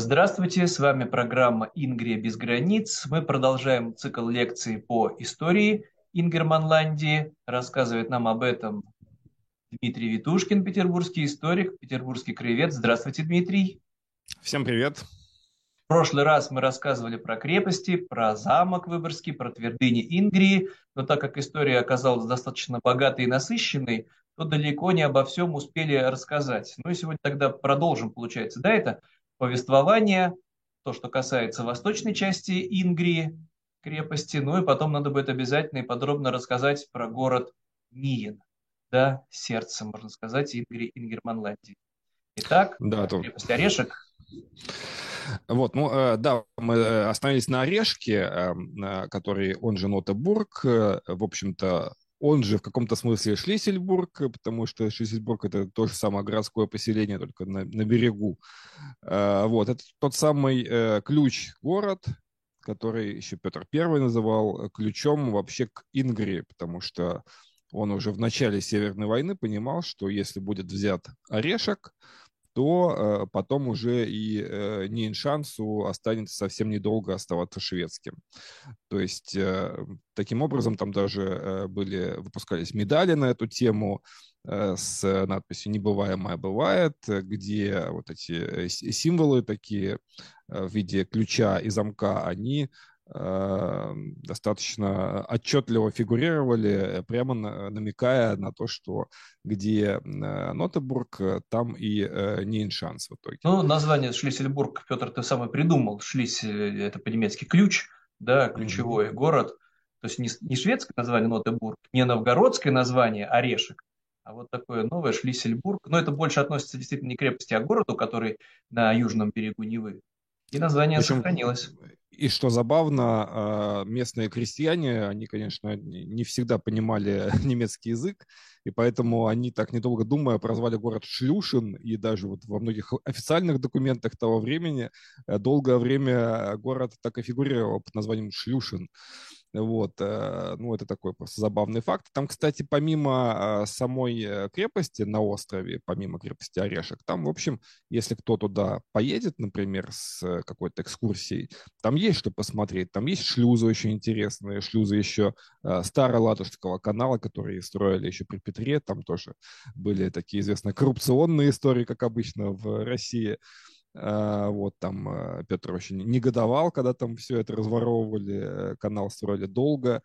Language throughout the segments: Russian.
Здравствуйте, с вами программа «Ингрия без границ». Мы продолжаем цикл лекций по истории Ингерманландии. Рассказывает нам об этом Дмитрий Витушкин, петербургский историк, петербургский краевед. Здравствуйте, Дмитрий. Всем привет. В прошлый раз мы рассказывали про крепости, про замок Выборгский, про твердыни Ингрии, но так как история оказалась достаточно богатой и насыщенной, то далеко не обо всем успели рассказать. Ну и сегодня тогда продолжим, получается, да, это повествование, то, что касается восточной части Ингрии, крепости, ну и потом надо будет обязательно и подробно рассказать про город Ниен, да, сердце, можно сказать, Ингри, Ингерманландии. Итак, да, то... крепость Орешек. Вот, ну э, да, мы э, остановились на Орешке, э, который, он же Нотебург, в общем-то, он же в каком-то смысле Шлиссельбург, потому что Шлиссельбург это то же самое городское поселение, только на, на берегу. А, вот, это тот самый э, ключ-город, который еще Петр I называл ключом вообще к Ингрии, потому что он уже в начале Северной войны понимал, что если будет взят орешек, то э, потом уже и э, Нейншансу останется совсем недолго оставаться шведским. То есть э, таким образом там даже были, выпускались медали на эту тему с надписью «Небываемое бывает», где вот эти символы такие в виде ключа и замка, они достаточно отчетливо фигурировали, прямо намекая на то, что где э, Нотебург, там и э, Нейншанс в итоге. Ну, название Шлиссельбург, Петр, ты самый придумал. Шлиссель – это по-немецки ключ, да, ключевой mm-hmm. город. То есть не, не шведское название Нотебург, не новгородское название Орешек, а вот такое новое Шлиссельбург. Но это больше относится действительно не к крепости, а к городу, который на южном берегу Невы. И название Причем, сохранилось. И что забавно, а, местные крестьяне, они, конечно, не всегда понимали немецкий язык, и поэтому они, так недолго думая, прозвали город Шлюшин, и даже вот во многих официальных документах того времени э, долгое время город так и фигурировал под названием Шлюшин. Вот, э, ну, это такой просто забавный факт. Там, кстати, помимо а, самой э, крепости на острове, помимо крепости Орешек, там, в общем, если кто туда поедет, например, с э, какой-то экскурсией, там есть что посмотреть. Там есть шлюзы очень интересные, шлюзы еще Староладожского канала, которые строили еще при Петре. Там тоже были такие известные коррупционные истории, как обычно в России. А, вот там э, Петр очень негодовал, когда там все это разворовывали, канал строили долго.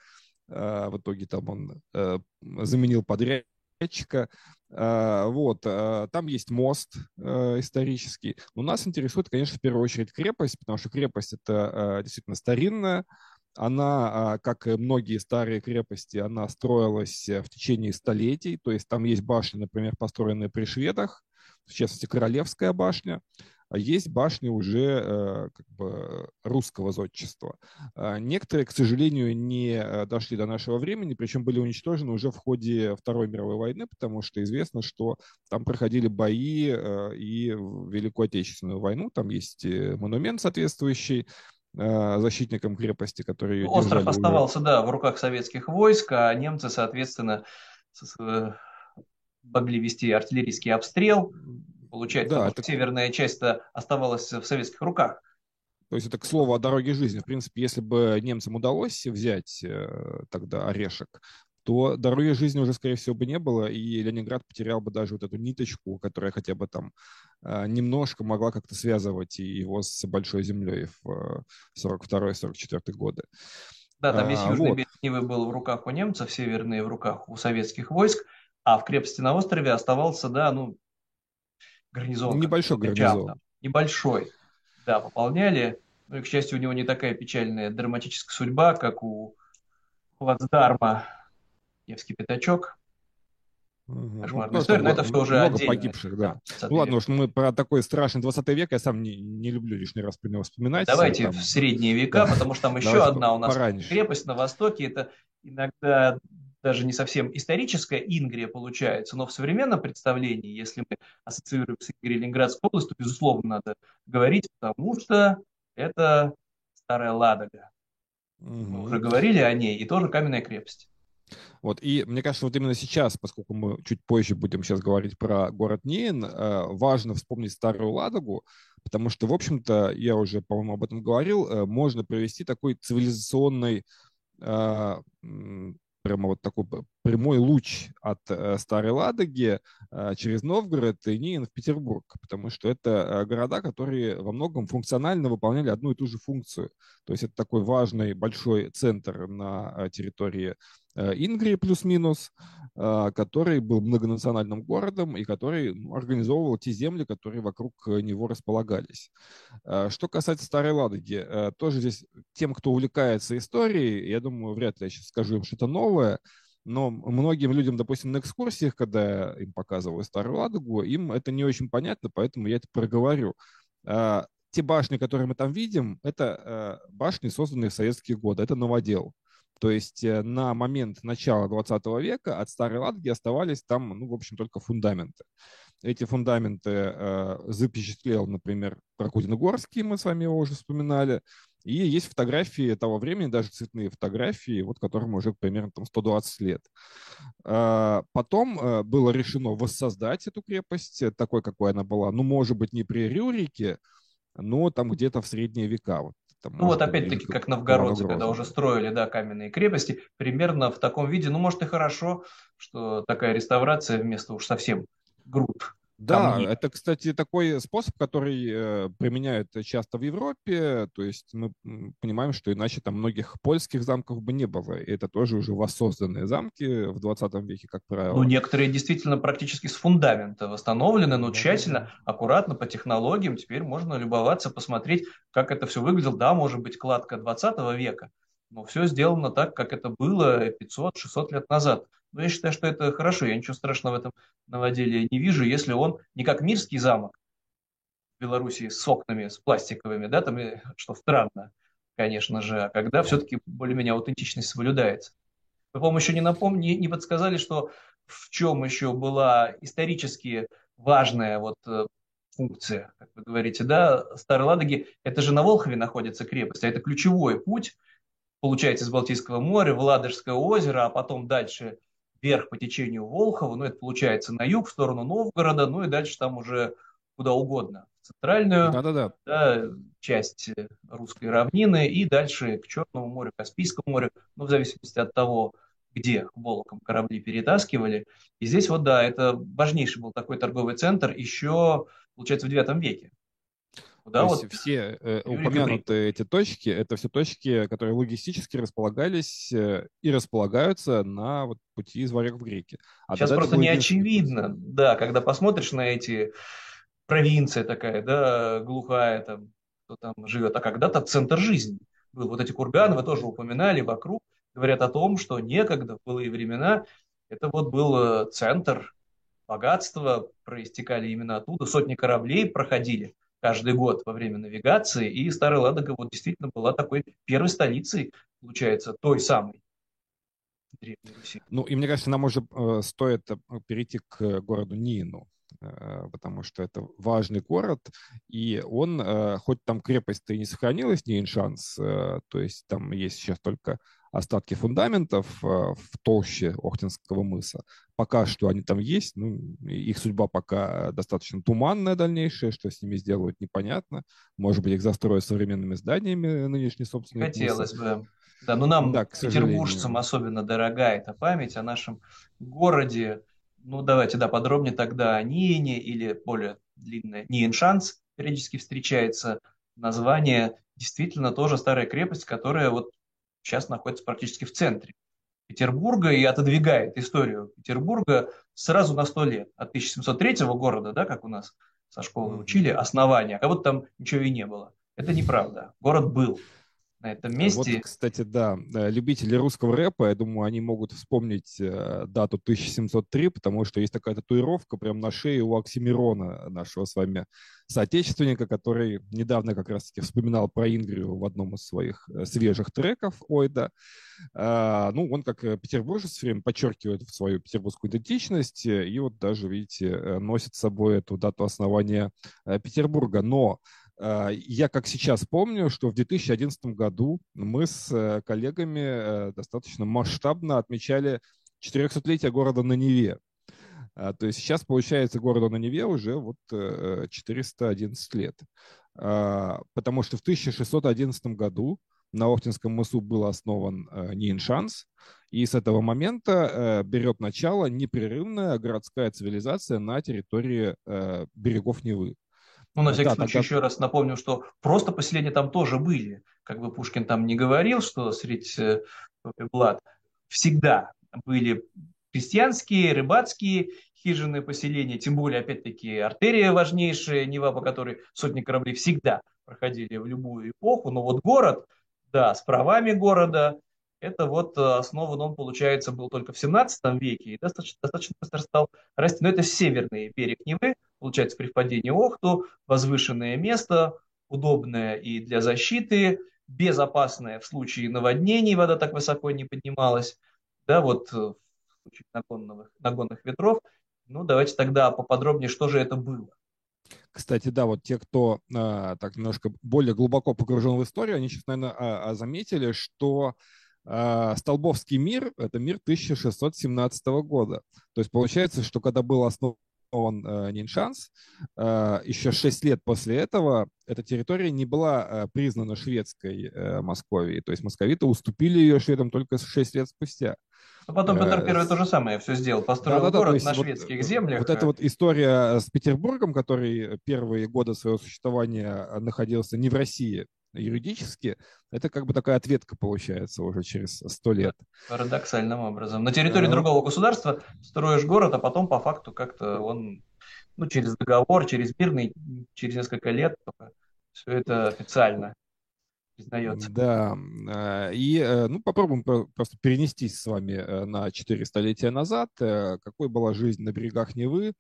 В итоге там он э, заменил подрядчика. Вот, там есть мост э, исторический. Но нас интересует, конечно, в первую очередь крепость, потому что крепость это действительно старинная. Она, как и многие старые крепости, она строилась в течение столетий. То есть там есть башни, например, построенные при шведах, в частности, Королевская башня. А есть башни уже э, как бы русского зодчества. А некоторые, к сожалению, не э, дошли до нашего времени, причем были уничтожены уже в ходе Второй мировой войны, потому что известно, что там проходили бои э, и в Великую Отечественную войну. Там есть монумент соответствующий защитникам крепости, которые Остров оставался, уже. да, в руках советских войск, а немцы, соответственно, могли вести артиллерийский обстрел Получается, да, это... северная часть оставалась в советских руках. То есть это к слову о дороге жизни. В принципе, если бы немцам удалось взять э, тогда орешек, то дороги жизни уже, скорее всего, бы не было, и Ленинград потерял бы даже вот эту ниточку, которая хотя бы там э, немножко могла как-то связывать его с Большой землей в 42-44 э, годы. Да, там весь а, южный вот. берег был в руках у немцев, северные в руках у советских войск, а в крепости на острове оставался, да, ну, гарнизон. Небольшой гарнизон. Там, небольшой. Да, пополняли. Ну и, к счастью, у него не такая печальная драматическая судьба, как у плацдарма Невский пятачок. Угу. Кошмарная ну, история, но это все уже много отдельно. погибших, да. Ну ладно, уж мы про такой страшный 20 век, я сам не, не люблю лишний раз про него вспоминать. Давайте там... в средние века, да. потому что там еще одна у нас пораньше. крепость на востоке, это иногда даже не совсем историческая Ингрия получается, но в современном представлении, если мы ассоциируем с Ингрией Ленинградской областью, безусловно, надо говорить, потому что это Старая Ладога. Угу. Мы уже говорили о ней, и тоже каменная крепость. Вот, и мне кажется, вот именно сейчас, поскольку мы чуть позже будем сейчас говорить про город Нейн, э, важно вспомнить Старую Ладогу, потому что, в общем-то, я уже, по-моему, об этом говорил, э, можно провести такой цивилизационный э, прямо вот такой прямой луч от э, Старой Ладоги э, через Новгород и Нин в Петербург, потому что это э, города, которые во многом функционально выполняли одну и ту же функцию. То есть это такой важный большой центр на территории Ингрии плюс-минус, который был многонациональным городом и который ну, организовывал те земли, которые вокруг него располагались. Что касается Старой Ладоги, тоже здесь тем, кто увлекается историей, я думаю, вряд ли я сейчас скажу им что-то новое, но многим людям, допустим, на экскурсиях, когда им показываю Старую Ладогу, им это не очень понятно, поэтому я это проговорю. Те башни, которые мы там видим, это башни, созданные в советские годы, это новодел. То есть э, на момент начала 20 века от Старой Ладоги оставались там, ну, в общем, только фундаменты. Эти фундаменты э, запечатлел, например, Прокудин-Горский, мы с вами его уже вспоминали, и есть фотографии того времени, даже цветные фотографии, вот которым уже примерно там 120 лет. А, потом э, было решено воссоздать эту крепость э, такой, какой она была. Ну, может быть, не при Рюрике, но там где-то в средние века. Вот, там, ну вот опять-таки, как новгородцы, когда уже строили да, каменные крепости, примерно в таком виде, ну может и хорошо, что такая реставрация вместо уж совсем груд да, камней. это, кстати, такой способ, который э, применяют часто в Европе. То есть мы понимаем, что иначе там многих польских замков бы не было. И это тоже уже воссозданные замки в 20 веке, как правило. Ну, некоторые действительно практически с фундамента восстановлены, но тщательно, аккуратно, по технологиям. Теперь можно любоваться, посмотреть, как это все выглядело. Да, может быть, кладка 20 века, но все сделано так, как это было 500-600 лет назад. Но я считаю, что это хорошо, я ничего страшного в этом новоделии не вижу, если он не как Мирский замок в Белоруссии с окнами, с пластиковыми, да, там, что странно, конечно же, а когда все-таки более-менее аутентичность соблюдается. Вы, по-моему, еще не напомнили, не подсказали, что в чем еще была исторически важная вот э, функция, как вы говорите, да, Старой Ладоги, это же на Волхове находится крепость, а это ключевой путь, получается, из Балтийского моря в Ладожское озеро, а потом дальше вверх по течению Волхова, ну, это получается на юг, в сторону Новгорода, ну, и дальше там уже куда угодно, в центральную Да-да-да. Да, часть русской равнины и дальше к Черному морю, Каспийскому морю, ну, в зависимости от того, где Волоком корабли перетаскивали. И здесь вот, да, это важнейший был такой торговый центр еще, получается, в IX веке. Да, То вот есть все э, упомянутые эти точки, это все точки, которые логистически располагались э, и располагаются на вот, пути из Варяг в Греки. А Сейчас просто не очевидно, да, когда посмотришь на эти провинция такая, да, глухая, там, кто там живет, а когда-то центр жизни был. Вот эти курганы вы тоже упоминали вокруг, говорят о том, что некогда, в былые времена, это вот был э, центр богатства, проистекали именно оттуда, сотни кораблей проходили каждый год во время навигации, и Старая Ладога вот действительно была такой первой столицей, получается, той самой Древней Руси. Ну, и мне кажется, нам уже э, стоит э, перейти к городу Нину, э, потому что это важный город, и он, хоть там крепость-то и не сохранилась, не шанс, то есть там есть сейчас только остатки фундаментов э, в толще Охтинского мыса. Пока что они там есть, ну, их судьба пока достаточно туманная дальнейшая, что с ними сделают непонятно. Может быть, их застроят современными зданиями нынешней собственной Хотелось мыса. бы. Да, но нам, да, петербуржцам, особенно дорога эта память о нашем городе. Ну, давайте, да, подробнее тогда о Ниене или более длинное Ниеншанс периодически встречается название. Действительно, тоже старая крепость, которая вот сейчас находится практически в центре Петербурга и отодвигает историю Петербурга сразу на сто лет. От 1703 города, да, как у нас со школы учили, основания, как будто там ничего и не было. Это неправда. Город был на этом месте. Вот, кстати, да, э, любители русского рэпа, я думаю, они могут вспомнить э, дату 1703, потому что есть такая татуировка прямо на шее у Оксимирона, нашего с вами соотечественника, который недавно как раз-таки вспоминал про Ингрию в одном из своих э, свежих треков Ойда. А, ну, он как петербуржец все время подчеркивает свою петербургскую идентичность, и вот даже, видите, носит с собой эту дату основания Петербурга. Но Я как сейчас помню, что в 2011 году мы с коллегами достаточно масштабно отмечали 400-летие города на Неве. То есть сейчас, получается, городу на Неве уже вот 411 лет. Потому что в 1611 году на Охтинском мысу был основан Ниншанс, и с этого момента берет начало непрерывная городская цивилизация на территории берегов Невы. Ну, на всякий да, случай тогда... еще раз напомню, что просто поселения там тоже были. Как бы Пушкин там не говорил, что среди э, блат всегда были крестьянские, рыбацкие хижины поселения, тем более, опять-таки, артерия важнейшая, Нева, по которой сотни кораблей всегда проходили в любую эпоху. Но вот город, да, с правами города, это вот э, основан он, получается, был только в 17 веке и достаточно, достаточно быстро стал расти. Но это северный берег Невы, получается, при впадении Охту, возвышенное место, удобное и для защиты, безопасное в случае наводнений, вода так высоко не поднималась, да, вот э, в случае нагонных, нагонных ветров. Ну, давайте тогда поподробнее, что же это было. Кстати, да, вот те, кто а, так немножко более глубоко погружен в историю, они сейчас, наверное, а, а, заметили, что а, Столбовский мир – это мир 1617 года. То есть получается, что когда был основан основан э, Ниншанс. Э, еще шесть лет после этого эта территория не была э, признана шведской э, Московией. То есть московиты уступили ее шведам только шесть лет спустя. А потом Петр Первый то же самое все сделал, построил да, да, город да, на шведских вот, землях. Вот эта вот история с Петербургом, который первые годы своего существования находился не в России, юридически, это как бы такая ответка получается уже через сто лет. Парадоксальным образом. На территории да. другого государства строишь город, а потом по факту как-то он ну, через договор, через мирный, через несколько лет только все это официально признается. Да, э, и э, ну, попробуем просто перенестись с вами э, на четыре столетия назад. Какой была жизнь на берегах Невы?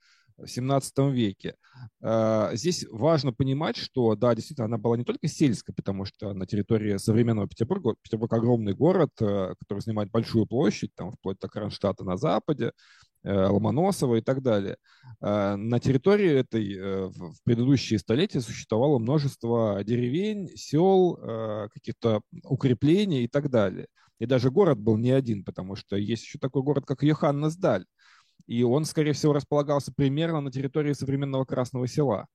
17 веке. А, здесь важно понимать, что, да, действительно, она была не только сельской, потому что на территории современного Петербурга, Петербург огромный город, э, который занимает большую площадь, там вплоть до Кронштадта на западе, э, Ломоносова и так далее. А, на территории этой э, в предыдущие столетия существовало множество деревень, сел, каких-то укреплений и так далее. И даже город был не один, потому что есть еще такой город, как Йоханнесдаль, и он, скорее всего, располагался примерно на территории современного Красного Села.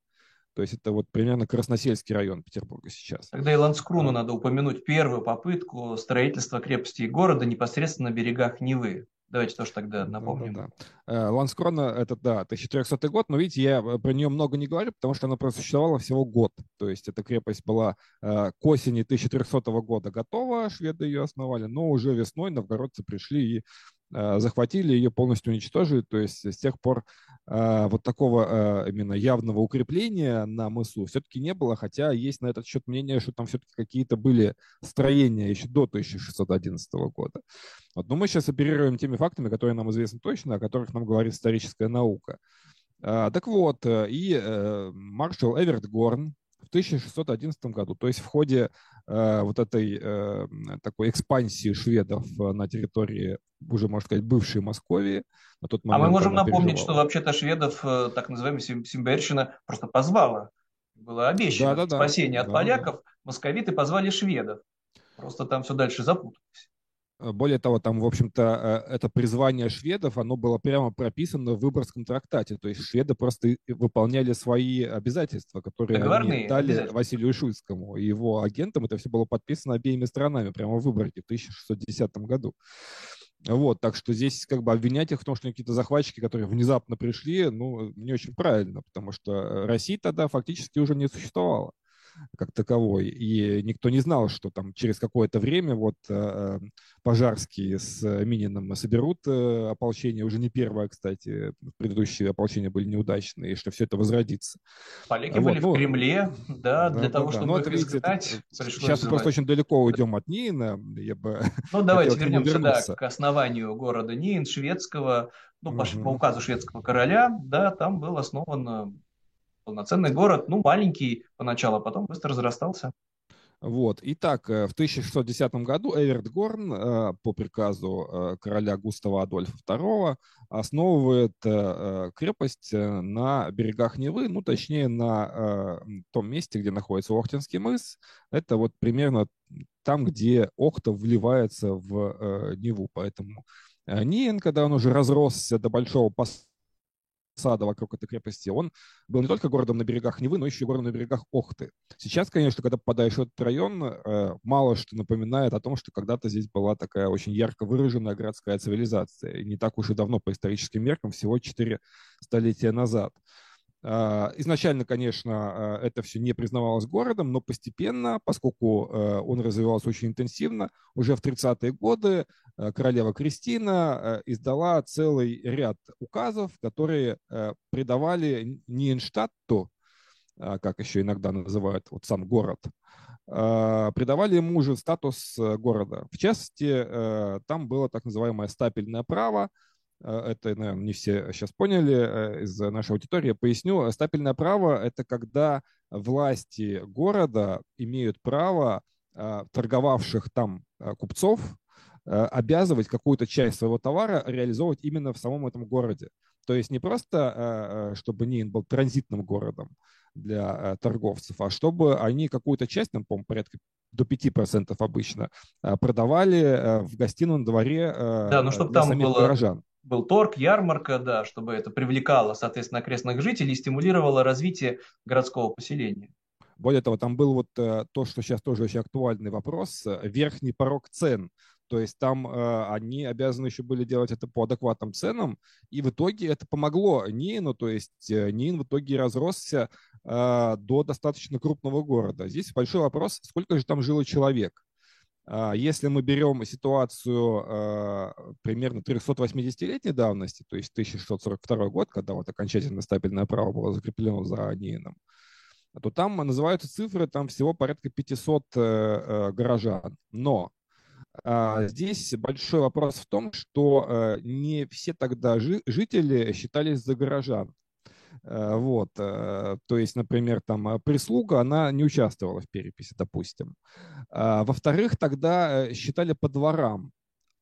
То есть это вот примерно Красносельский район Петербурга сейчас. Тогда и Ланскруну надо упомянуть первую попытку строительства крепости и города непосредственно на берегах Невы. Давайте тоже тогда напомним. Да, да, да. Э, Ланскрона, это, да, 1400 год, но, видите, я э, про нее много не говорю, потому что она просуществовала всего год. То есть эта крепость была э, к осени 1300 года готова, шведы ее основали, но уже весной новгородцы пришли и Э, захватили ее, полностью уничтожили. То есть с тех пор э, вот такого э, именно явного укрепления на мысу все-таки не было, хотя есть на этот счет мнение, что там все-таки какие-то были строения еще до 1611 года. Вот. Но мы сейчас оперируем теми фактами, которые нам известны точно, о которых нам говорит историческая наука. Так вот, и маршал Эверт Горн в 1611 году, то есть в ходе э, вот этой э, такой экспансии шведов э, на территории уже, можно сказать, бывшей Московии. На тот момент а мы можем напомнить, переживала. что вообще-то шведов, э, так называемая Симберщина, просто позвала. Было обещано да, да, спасение да, от да, поляков. Да. Московиты позвали шведов. Просто там все дальше запуталось. Э, более того, там, в общем-то, э, это призвание шведов, оно было прямо прописано в Выборгском трактате. То есть шведы просто выполняли свои обязательства, которые Договорные они дали Василию Шуйскому и его агентам. Это все было подписано обеими сторонами прямо в Выборге в 1610 году. Вот, так что здесь как бы обвинять их в том, что какие-то захватчики, которые внезапно пришли, ну, не очень правильно, потому что России тогда фактически уже не существовало как таковой. И никто не знал, что там через какое-то время вот э, Пожарские с Мининым соберут э, ополчение, уже не первое, кстати, предыдущие ополчения были неудачные, и что все это возродится. Поляки вот, были ну, в Кремле, да, для да, того, да, чтобы ну, их видите, изгнать. Сейчас мы просто очень далеко уйдем от Нина, я бы Ну, давайте вернемся, да, к основанию города Нин, шведского, ну, по, угу. по указу шведского короля, да, там был основан полноценный город, ну, маленький поначалу, а потом быстро разрастался. Вот. Итак, в 1610 году Эверт Горн по приказу короля Густава Адольфа II основывает крепость на берегах Невы, ну, точнее, на том месте, где находится Охтинский мыс. Это вот примерно там, где Охта вливается в Неву. Поэтому Ниен, когда он уже разросся до большого сада вокруг этой крепости, он был не только городом на берегах Невы, но еще и городом на берегах Охты. Сейчас, конечно, когда попадаешь в этот район, э, мало что напоминает о том, что когда-то здесь была такая очень ярко выраженная городская цивилизация. И не так уж и давно по историческим меркам, всего 4 столетия назад. А, изначально, конечно, э, это все не признавалось городом, но постепенно, поскольку э, он развивался очень интенсивно, уже в 30-е годы Э, королева Кристина э, издала целый ряд указов, которые придавали Ниенштадту, как еще иногда называют вот сам город, придавали ему уже статус города. В частности, там было так называемое стапельное право, это, наверное, не все сейчас поняли из нашей аудитории. Я поясню. Стапельное право – это когда власти города имеют право торговавших там купцов Э, обязывать какую-то часть своего товара реализовывать именно в самом этом городе. То есть не просто, э, э, чтобы Нин был транзитным городом для торговцев, а чтобы они какую-то часть, там, по порядка до 5% обычно, продавали в гостином дворе да, ну, чтобы там было, горожан. Был торг, ярмарка, да, чтобы это привлекало, соответственно, окрестных жителей и стимулировало развитие городского поселения. Более того, там был вот то, что сейчас тоже очень актуальный вопрос, верхний порог цен. То есть там э, они обязаны еще были делать это по адекватным ценам, и в итоге это помогло Нину, то есть э, Нин в итоге разросся э, до достаточно крупного города. Здесь большой вопрос, сколько же там жило человек. Э, если мы берем ситуацию э, примерно 380-летней давности, то есть 1642 год, когда вот окончательно стабильное право было закреплено за Ниином, то там называются цифры, там всего порядка 500 э, э, горожан. Но а, здесь большой вопрос в том, что э, не все тогда жители считались за горожан. Э, вот, э, то есть, например, там прислуга, она не участвовала в переписи, допустим. А, во-вторых, тогда считали по дворам,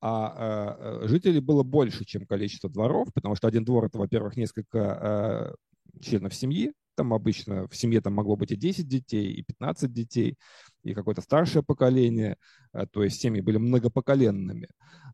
а жителей было больше, чем количество дворов, потому что один двор это, во-первых, несколько членов семьи, там обычно в семье там могло быть и 10 детей, и 15 детей, и какое-то старшее поколение, э, то есть семьи были многопоколенными.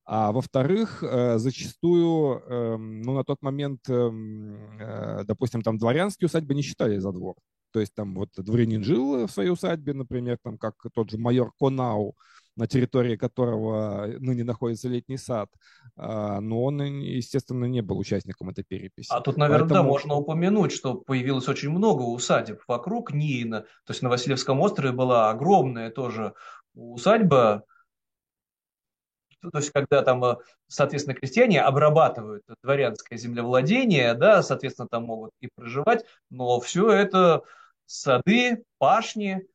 А во-вторых, э, зачастую, эм, ну, на тот момент, эм, э, допустим, там дворянские усадьбы не считали за двор. То есть там вот дворянин жил в своей усадьбе, например, там как тот же майор Конау, на территории которого ныне находится летний сад, а, но он, естественно, не был участником этой переписи. А тут, наверное, Поэтому... да, можно упомянуть, что появилось очень много усадеб вокруг Нина. То есть на Васильевском острове была огромная тоже усадьба, то есть когда там, э, соответственно, крестьяне обрабатывают дворянское землевладение, да, соответственно, там могут и проживать, но все это сады, пашни,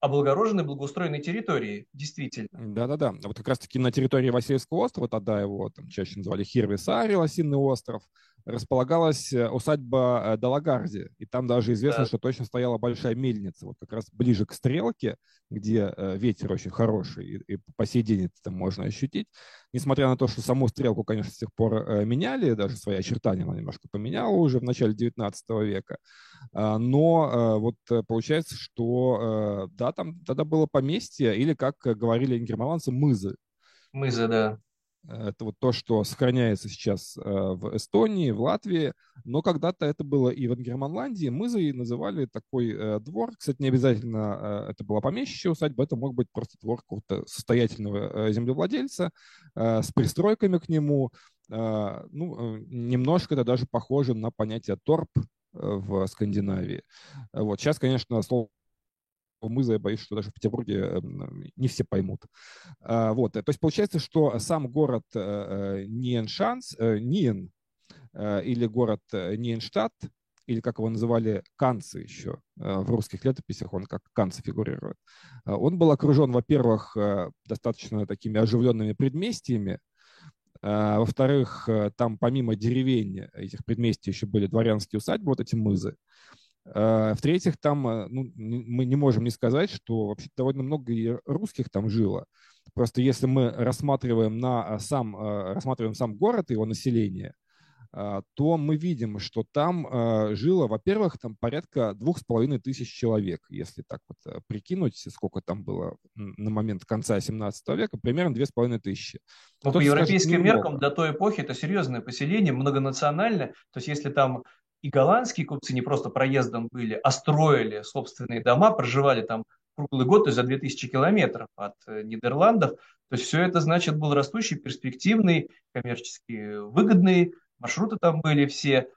облагороженной, благоустроенной территории, действительно. Да-да-да. Вот как раз-таки на территории Васильевского острова, тогда его там чаще называли Хирвисари, Лосиный остров, располагалась э, усадьба э, Далагарди. И там даже известно, да. что точно стояла большая мельница, вот как раз ближе к стрелке, где э, ветер очень хороший, и, и по сей день это там можно ощутить. Несмотря на то, что саму стрелку, конечно, с тех пор меняли, даже свои очертания она немножко поменяла уже в начале 19 века. А, но вот получается, что да, там тогда было поместье, или, как говорили ингермаланцы, мызы. Мызы, да. Это вот то, что сохраняется сейчас э, в Эстонии, в Латвии, но когда-то это было и в Германландии. Мызой называли такой э, двор. Кстати, не обязательно э, это была помещичья усадьба, это мог быть просто двор какого-то состоятельного землевладельца с пристройками к нему. Ну, немножко это даже похоже на понятие торп в Скандинавии. Вот. Сейчас, конечно, слово мыза, я боюсь, что даже в Петербурге эм, не все поймут. А, вот, то есть получается, что сам город э, э, Ниеншанс, э, Ниен, или город Ниенштадт, или как его называли, Канцы еще в русских летописях, он как Канцы фигурирует. Он был окружен, во-первых, достаточно такими оживленными предместьями, во-вторых, там помимо деревень этих предместий еще были дворянские усадьбы, вот эти мызы. В-третьих, там ну, мы не можем не сказать, что вообще довольно много и русских там жило. Просто если мы рассматриваем, на сам, рассматриваем сам город и его население, а, то мы видим, что там а, жило, во-первых, там порядка двух с половиной тысяч человек, если так вот прикинуть, сколько там было на момент конца 17 века, примерно две с половиной тысячи. Ну, по европейским скажет, меркам для той эпохи это серьезное поселение, многонациональное. То есть если там и голландские купцы не просто проездом были, а строили собственные дома, проживали там круглый год, то есть за 2000 километров от э, Нидерландов, то есть все это, значит, был растущий, перспективный, коммерчески выгодный маршруты там были все.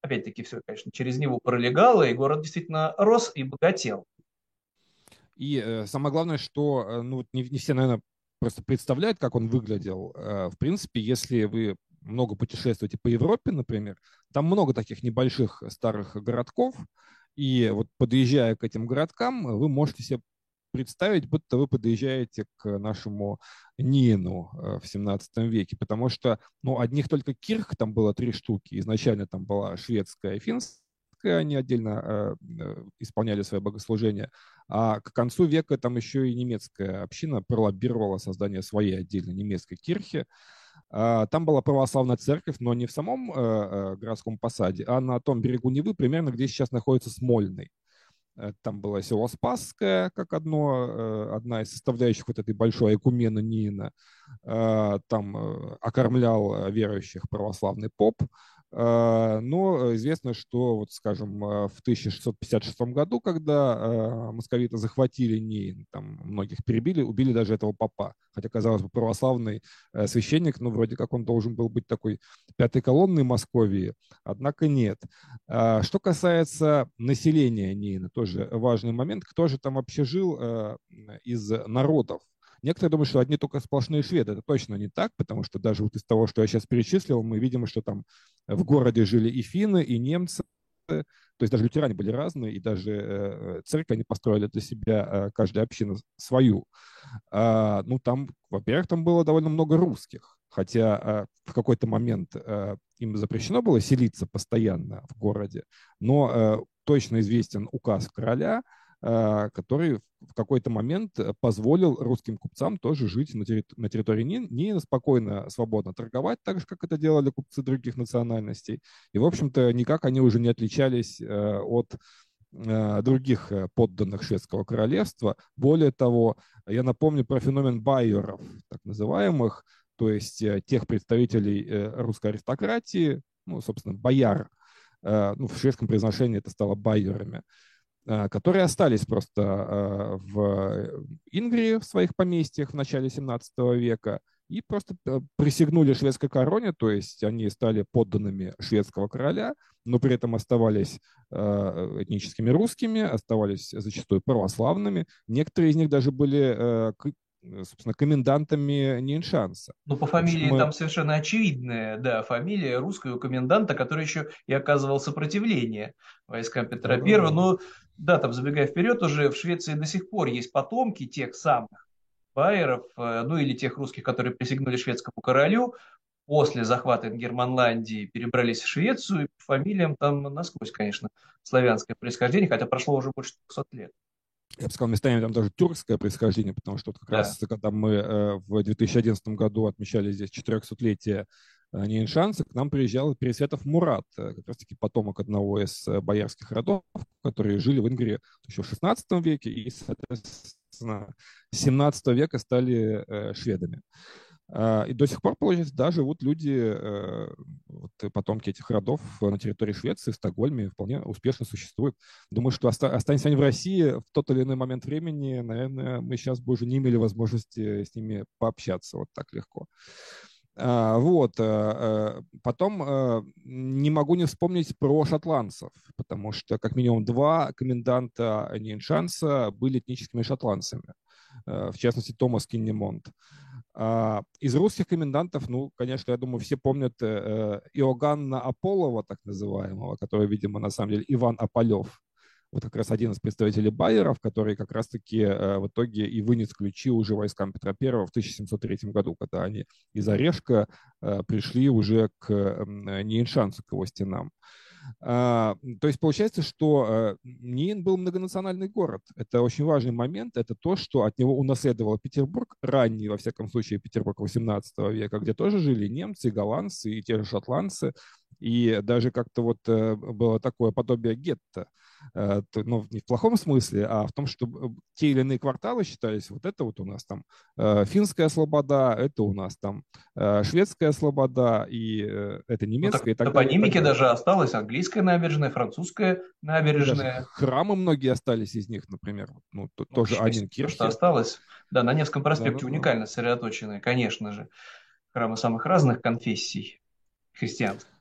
Опять-таки все, конечно, через него пролегало, и город действительно рос и богател. И э, самое главное, что э, ну, не, не все, наверное, просто представляют, как он выглядел. Э, в принципе, если вы много путешествуете по Европе, например, там много таких небольших старых городков, и вот подъезжая к этим городкам, вы можете себе представить, будто вы подъезжаете к нашему Нину э, в 17 веке, потому что ну, одних только кирх там было три штуки. Изначально там была шведская и финская, они отдельно э, э, исполняли свое богослужение. А к концу века там еще и немецкая община пролоббировала создание своей отдельной немецкой кирхи. А, там была православная церковь, но не в самом э, э, городском посаде, а на том берегу Невы, примерно где сейчас находится Смольный. Э, там было село Спасское, как одно, одна из составляющих вот этой большой экумены Нина. Там окормлял верующих православный поп. А, но известно, что, вот, скажем, а, в 1656 году, когда а, московиты захватили Нейн, там многих перебили, убили даже этого папа. Хотя, казалось бы, православный э, священник, но вроде как он должен был быть такой пятой колонной Московии, однако нет. Что касается населения Нейна, тоже важный момент. Кто же там вообще жил э, из народов? Некоторые думают, что одни только сплошные шведы. Это точно не так, потому что даже вот из того, что я сейчас перечислил, мы видим, что там в городе жили и финны, и немцы, то есть даже лютеране были разные, и даже э, церковь они построили для себя, э, каждая община свою. А, ну, там, во-первых, там было довольно много русских, хотя э, в какой-то момент им запрещено было селиться постоянно в городе, но точно известен указ короля – который в какой-то момент э, позволил русским купцам тоже жить на, терри на территории Нина, спокойно, свободно торговать, так же, как это делали купцы других национальностей. И, в общем-то, никак они уже не отличались э, от других подданных шведского королевства. Более того, я напомню про феномен байеров, так называемых, то есть тех представителей русской аристократии, ну, собственно, бояр, ну, в шведском произношении это стало байерами, Э, которые остались просто э, в Ингрии, в своих поместьях в начале 17 века, и просто э, присягнули шведской короне, то есть они стали подданными шведского короля, но при этом оставались этническими русскими, оставались зачастую православными. Некоторые из них даже были собственно, комендантами Ниншанса. Ну, по фамилии мы... там совершенно очевидная, да, фамилия русского коменданта, который еще и оказывал сопротивление войскам Петра I. Но да, там забегая вперед, уже в Швеции до сих пор есть потомки тех самых байеров, э, ну или тех русских, которые присягнули шведскому королю, после захвата Германландии перебрались в Швецию, и по фамилиям там насквозь, конечно, славянское происхождение, хотя прошло уже больше 200 лет. Я бы сказал, местами там даже тюркское происхождение, потому что вот как да. раз, когда мы э, в 2011 году отмечали здесь 400-летие Э, Нейншанса, к нам приезжал Пересветов Мурат, э, как раз-таки потомок одного из э, боярских родов, которые жили в Ингрии еще в 16 веке и, соответственно, с 17 века стали шведами. А, и до сих пор, получается, да, живут люди, вот, потомки этих родов на территории Швеции, в Стокгольме, вполне успешно существуют. Думаю, что останется они в России в тот или иной момент времени, наверное, мы сейчас бы уже не имели возможности с ними пообщаться вот так легко. А, вот. Э, э, потом э, не могу не вспомнить про шотландцев, потому что как минимум два коменданта Ниншанса были этническими шотландцами, в частности Томас Киннемонт. А, из русских комендантов, ну, конечно, я думаю, все помнят Иоганна Аполлова, так называемого, который, видимо, на самом деле Иван Аполев вот как раз один из представителей Байеров, который как раз-таки э, в итоге и вынес ключи уже войскам Петра I в 1703 году, когда они из Орешка э, пришли уже к Нейншансу, к его стенам. А, то есть получается, что э, Нин был многонациональный город. Это очень важный момент. Это то, что от него унаследовал Петербург, ранний, во всяком случае, Петербург 18 века, где тоже жили немцы, голландцы и те же шотландцы. И даже как-то вот э, было такое подобие гетто. Э, ну, не в плохом смысле, а в том, что э, те или иные кварталы считались, вот это вот у нас там финская слобода, это у нас там шведская слобода, и это немецкая. Ну, так, и так топонимики даже осталось, английская набережная, французская набережная. храмы многие остались из них, например. Ну, ну тоже один кирхи. что осталось. Да, на Невском проспекте да, ну, уникально сосредоточенные, конечно же, храмы самых разных конфессий христианских.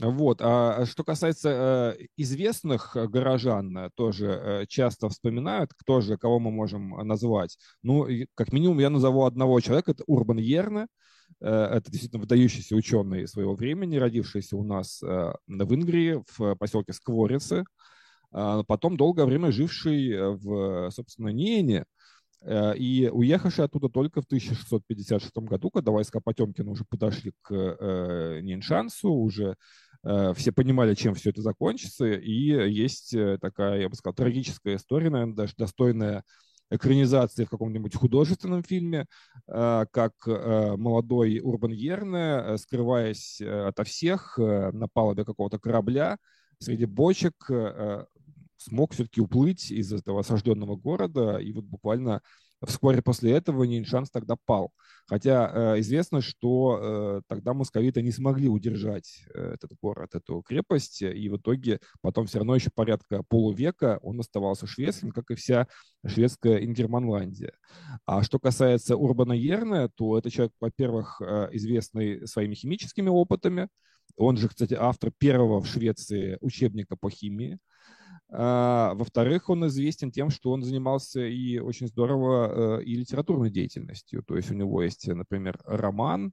Вот. А что касается э, известных горожан, э, тоже э, часто вспоминают, кто же, кого мы можем назвать. Ну, как минимум, я назову одного человека, это Урбан Ерне. Это действительно выдающийся ученый своего времени, родившийся у нас в Ингрии, в поселке Скворицы. А потом долгое время живший в, собственно, Ниене, и уехавший оттуда только в 1656 году, когда войска Потемкина уже подошли к Ниншансу, уже Э, все понимали, чем все это закончится, и есть э, такая, я бы сказал, трагическая история, наверное, даже достойная экранизации в каком-нибудь художественном фильме, э, как молодой Урбан Ерне, скрываясь ото всех на палубе какого-то корабля, среди бочек, смог все-таки уплыть из этого осажденного города и вот буквально Вскоре после этого Ниншанс тогда пал. Хотя э, известно, что э, тогда московиты не смогли удержать э, этот город, эту крепость, и в итоге потом все равно еще порядка полувека он оставался шведским, как и вся шведская Ингерманландия. А что касается Урбана Ерна, то это человек, во-первых, э, известный своими химическими опытами, он же, кстати, автор первого в Швеции учебника по химии. А, во-вторых, он известен тем, что он занимался и очень здорово э, и литературной деятельностью. То есть у него есть, например, роман,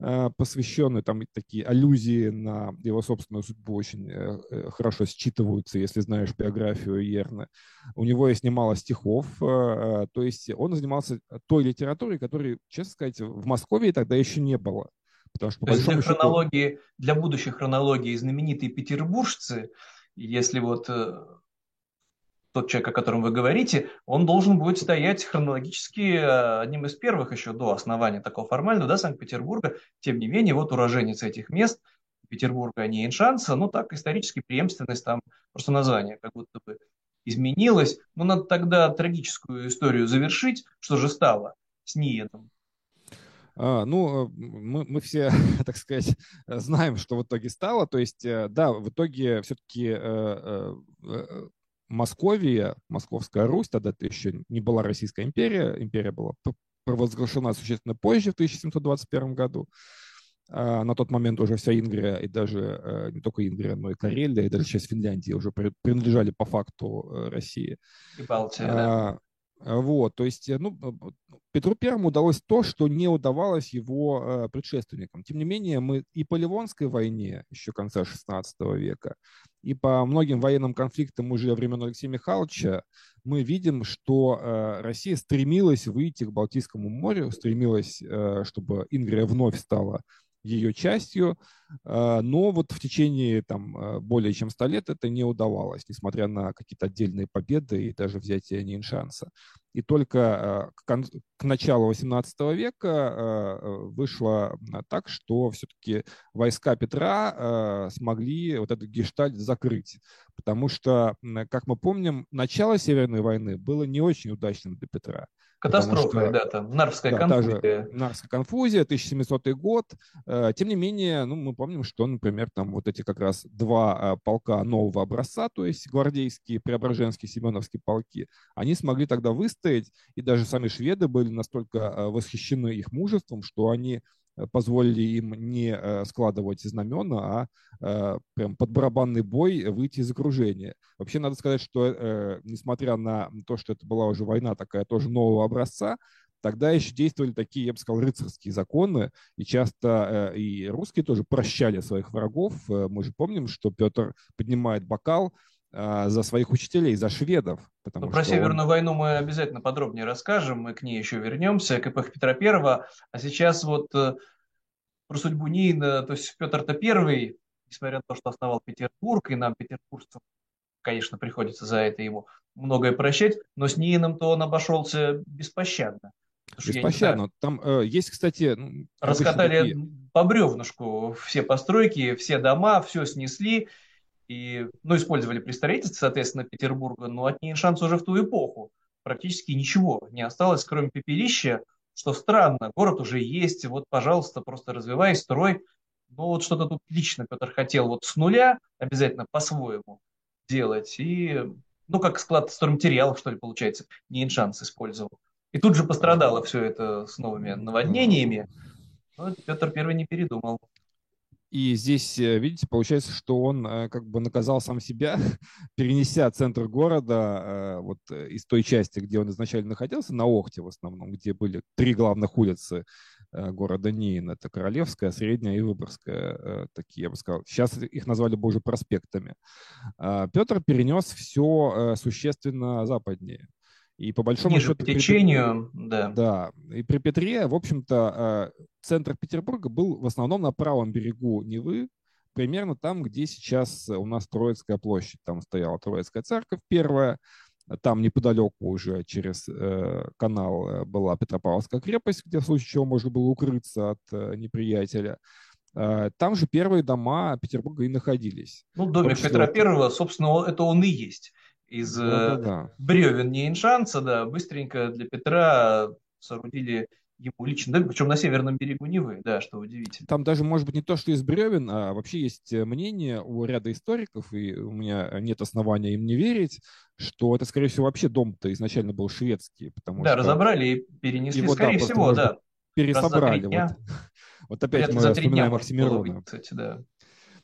э, посвященный, там такие аллюзии на его собственную судьбу очень э, хорошо считываются, если знаешь биографию Ерна. У него есть немало стихов, то есть он занимался той литературой, которой, честно сказать, в Москве тогда еще не было. Потому что, по То есть для, хронологии, для будущей хронологии знаменитые петербуржцы – если вот э, тот человек, о котором вы говорите, он должен будет стоять хронологически э, одним из первых еще до основания такого формального, да, Санкт-Петербурга. Тем не менее, вот уроженец этих мест, Петербурга, а не Иншанса, ну так исторически преемственность там, просто название как будто бы изменилось. Но надо тогда трагическую историю завершить, что же стало с Ниетом. А, ну, э, мы, мы все, так сказать, знаем, что в итоге стало. То есть, э, да, в итоге все-таки э, Московия, Московская Русь, тогда это еще не была Российская империя, империя была провозглашена существенно позже, в 1721 году. А, на тот момент уже вся Ингрия, и даже не только Ингрия, но и Карелия, и даже часть Финляндии уже принадлежали по факту России. И Балтия, а, да. Вот, то есть, ну, Петру Первому удалось то, что не удавалось его э, предшественникам. Тем не менее, мы и по Ливонской войне еще конца XVI века, и по многим военным конфликтам уже времен Алексея Михайловича мы видим, что э, Россия стремилась выйти к Балтийскому морю, стремилась, э, чтобы Ингрия вновь стала ее частью, а, но вот в течение там, а, более чем 100 лет это не удавалось, несмотря на какие-то отдельные победы и даже взятие Ниншанса. И только а, к, началу XVIII века вышло так, что все-таки войска Петра смогли вот этот гештальт закрыть, потому что, как мы помним, начало Северной войны было не очень удачным для Петра. Катастрофа, что, да, там, Нарвская да, конфузия. Нарвская конфузия, 1700 год. Э, тем не менее, ну, мы помним, что, например, там вот эти как раз два э, полка нового образца, то есть гвардейские, преображенские, семеновские полки, они смогли тогда выстоять, и даже сами шведы были настолько э, восхищены их мужеством, что они позволили им не э, складывать знамена, а э, прям под барабанный бой выйти из окружения. Вообще надо сказать, что несмотря на то, что это была уже война такая тоже нового образца, тогда еще действовали такие, я бы сказал, рыцарские законы, и часто и русские тоже прощали своих врагов. Мы же помним, что Петр поднимает бокал за своих учителей, за шведов. Потому ну, про Северную он... войну мы обязательно подробнее расскажем, мы к ней еще вернемся, к эпохе Петра Первого. А сейчас вот э, про судьбу Нина, то есть Петр-то Первый, несмотря на то, что основал Петербург, и нам, петербуржцам, конечно, приходится за это ему многое прощать, но с Ниином-то он обошелся беспощадно. Беспощадно. Там э, есть, кстати... Ну, Раскатали такие... по бревнышку все постройки, все дома, все снесли, и, ну, использовали при строительстве, соответственно, Петербурга, но от Ниеншанца уже в ту эпоху практически ничего не осталось, кроме пепелища, что странно, город уже есть, вот, пожалуйста, просто развивай, строй. Но вот что-то тут лично Петр хотел вот с нуля обязательно по-своему делать. И, ну, как склад стройматериалов, что ли, получается, не иншанс использовал. И тут же пострадало все это с новыми наводнениями. Но Петр Первый не передумал. И здесь, э, видите, получается, что он э, как бы наказал сам себя, перенеся центр города э, вот из той части, где он изначально находился, на Охте в основном, где были три главных улицы города Нин. Это Королевская, Средняя и Выборгская, такие, я бы сказал. Сейчас их назвали бы уже проспектами. А Петр перенес все существенно западнее. И по большому Ниже счету... по течению, при... да. Да. И при Петре, в общем-то, э, центр Петербурга был в основном на правом берегу Невы, примерно там, где сейчас у нас Троицкая площадь. Там стояла Троицкая церковь первая, там неподалеку уже через э, канал была Петропавловская крепость, где в случае чего можно было укрыться от э, неприятеля. Э, там же первые дома Петербурга и находились. Ну, домик Петра Первого, собственно, это он и есть из да, да, да. бревен Нейншанца, да, быстренько для Петра соорудили ему лично домик, причем на северном берегу Невы, да, что удивительно. Там даже, может быть, не то, что из бревен, а вообще есть э, мнение у ряда историков, и у меня нет основания им не верить, что это, скорее всего, вообще дом-то изначально был шведский. Потому да, что разобрали и перенесли, его, скорее да, всего, да. Пересобрали. Вот. вот опять мы вспоминаем Оксимирона. Кстати, да.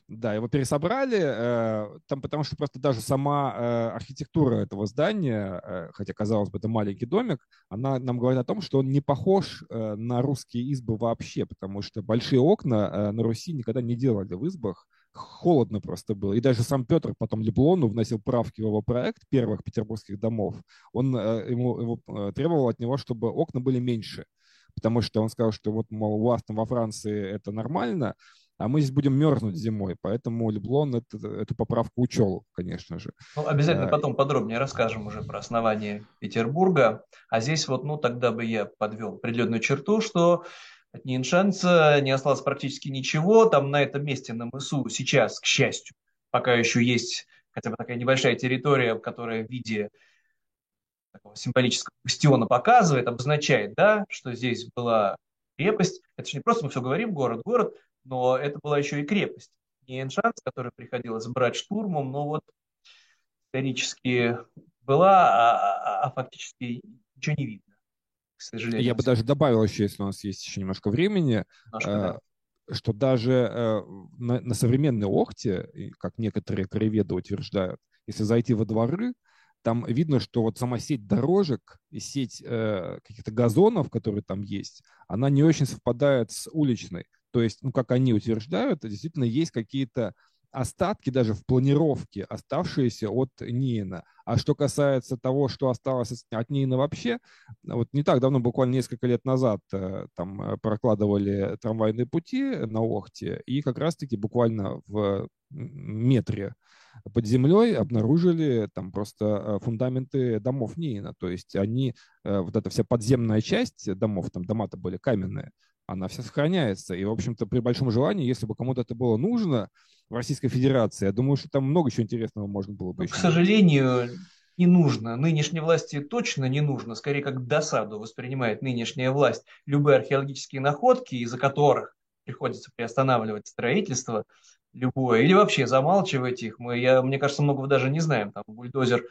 Да, его пересобрали, э, там, потому что просто даже сама э, архитектура этого здания, э, хотя, казалось бы, это маленький домик, она нам говорит о том, что он не похож на русские избы вообще, потому что большие окна на Руси никогда не делали в избах, холодно просто было. И даже сам Петр потом Леблону вносил правки в его проект первых петербургских домов. Он ему, ему требовал от него, чтобы окна были меньше, потому что он сказал, что вот, мол, у вас там во Франции это нормально, а мы здесь будем мерзнуть зимой, поэтому Леблон это, эту поправку учел, конечно же. Ну, обязательно а, потом подробнее расскажем уже про основание Петербурга, а здесь вот, ну, тогда бы я подвел определенную черту, что от Ниншанца не осталось практически ничего, там на этом месте, на мысу, сейчас, к счастью, пока еще есть хотя бы такая небольшая территория, которая в виде такого символического бастиона показывает, обозначает, да, что здесь была крепость. Это же не просто мы все говорим, город, город, но это была еще и крепость. Не Эншанс, который приходилось брать штурмом, но вот исторически была, а, а, а фактически ничего не видно, к сожалению. Я бы даже добавил еще, если у нас есть еще немножко времени, немножко, э, да. что даже э, на, на современной Охте, как некоторые краеведы утверждают, если зайти во дворы, там видно, что вот сама сеть дорожек и сеть э, каких-то газонов, которые там есть, она не очень совпадает с уличной. То есть, ну, как они утверждают, действительно есть какие-то остатки даже в планировке, оставшиеся от Нина. А что касается того, что осталось от Нина вообще, вот не так давно, буквально несколько лет назад, э, там э, прокладывали трамвайные пути на Охте, и как раз-таки буквально в метре под землей обнаружили там просто э, фундаменты домов Нина. То есть они, вот эта вся подземная часть домов, там дома-то были каменные, она вся сохраняется. И, в общем-то, при большом желании, если бы кому-то это было нужно в Российской Федерации, я думаю, что там много чего интересного можно было бы ну, еще. К сожалению, не нужно. Нынешней власти точно не нужно. Скорее, как досаду воспринимает нынешняя власть любые археологические находки, из-за которых приходится приостанавливать строительство любое, или вообще замалчивать их. Мы, я, мне кажется, многого даже не знаем. Там бульдозер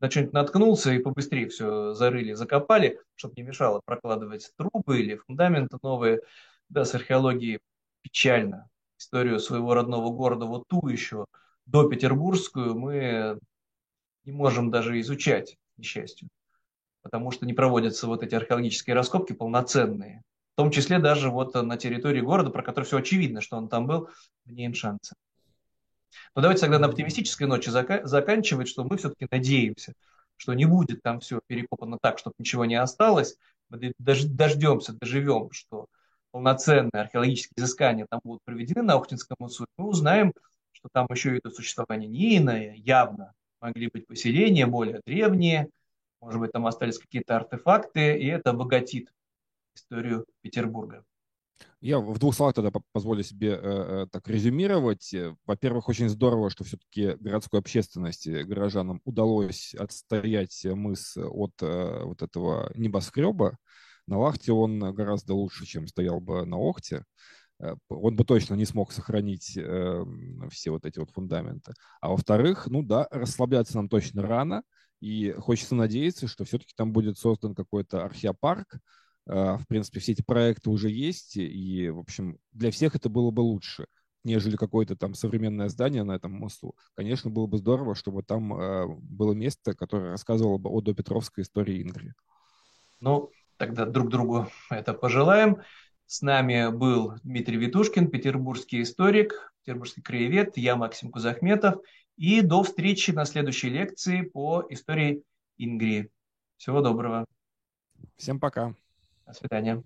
на что-нибудь наткнулся и побыстрее все зарыли, закопали, чтобы не мешало прокладывать трубы или фундаменты новые. Да, с археологией печально. Историю своего родного города, вот ту еще, до Петербургскую, мы не можем даже изучать, к несчастью, потому что не проводятся вот эти археологические раскопки полноценные. В том числе даже вот на территории города, про который все очевидно, что он там был, в Нейншанце. Но давайте тогда на оптимистической ночи зака- заканчивать, что мы все-таки надеемся, что не будет там все перекопано так, чтобы ничего не осталось. Мы дождемся, доживем, что полноценные археологические изыскания там будут проведены на Охтинском УСУ. Мы узнаем, что там еще и до существования не иное, явно могли быть поселения более древние, может быть, там остались какие-то артефакты, и это обогатит историю Петербурга. Я в двух словах тогда позволю себе э, э так резюмировать. Во-первых, очень здорово, что все-таки городской общественности, горожанам удалось отстоять мыс от э, вот этого небоскреба. На Лахте он гораздо лучше, чем стоял бы на Охте. Э, он бы точно не смог сохранить э, все вот эти вот фундаменты. А во-вторых, ну да, расслабляться нам точно рано, и хочется надеяться, что все-таки там будет создан какой-то археопарк, в принципе, все эти проекты уже есть, и, в общем, для всех это было бы лучше, нежели какое-то там современное здание на этом мосту. Конечно, было бы здорово, чтобы там а, было место, которое рассказывало бы о допетровской истории Ингрии. Ну, тогда друг другу это пожелаем. С нами был Дмитрий Витушкин, петербургский историк, петербургский краевед, я Максим Кузахметов. И до встречи на следующей лекции по истории Ингрии. Всего доброго. Всем пока. До свидания.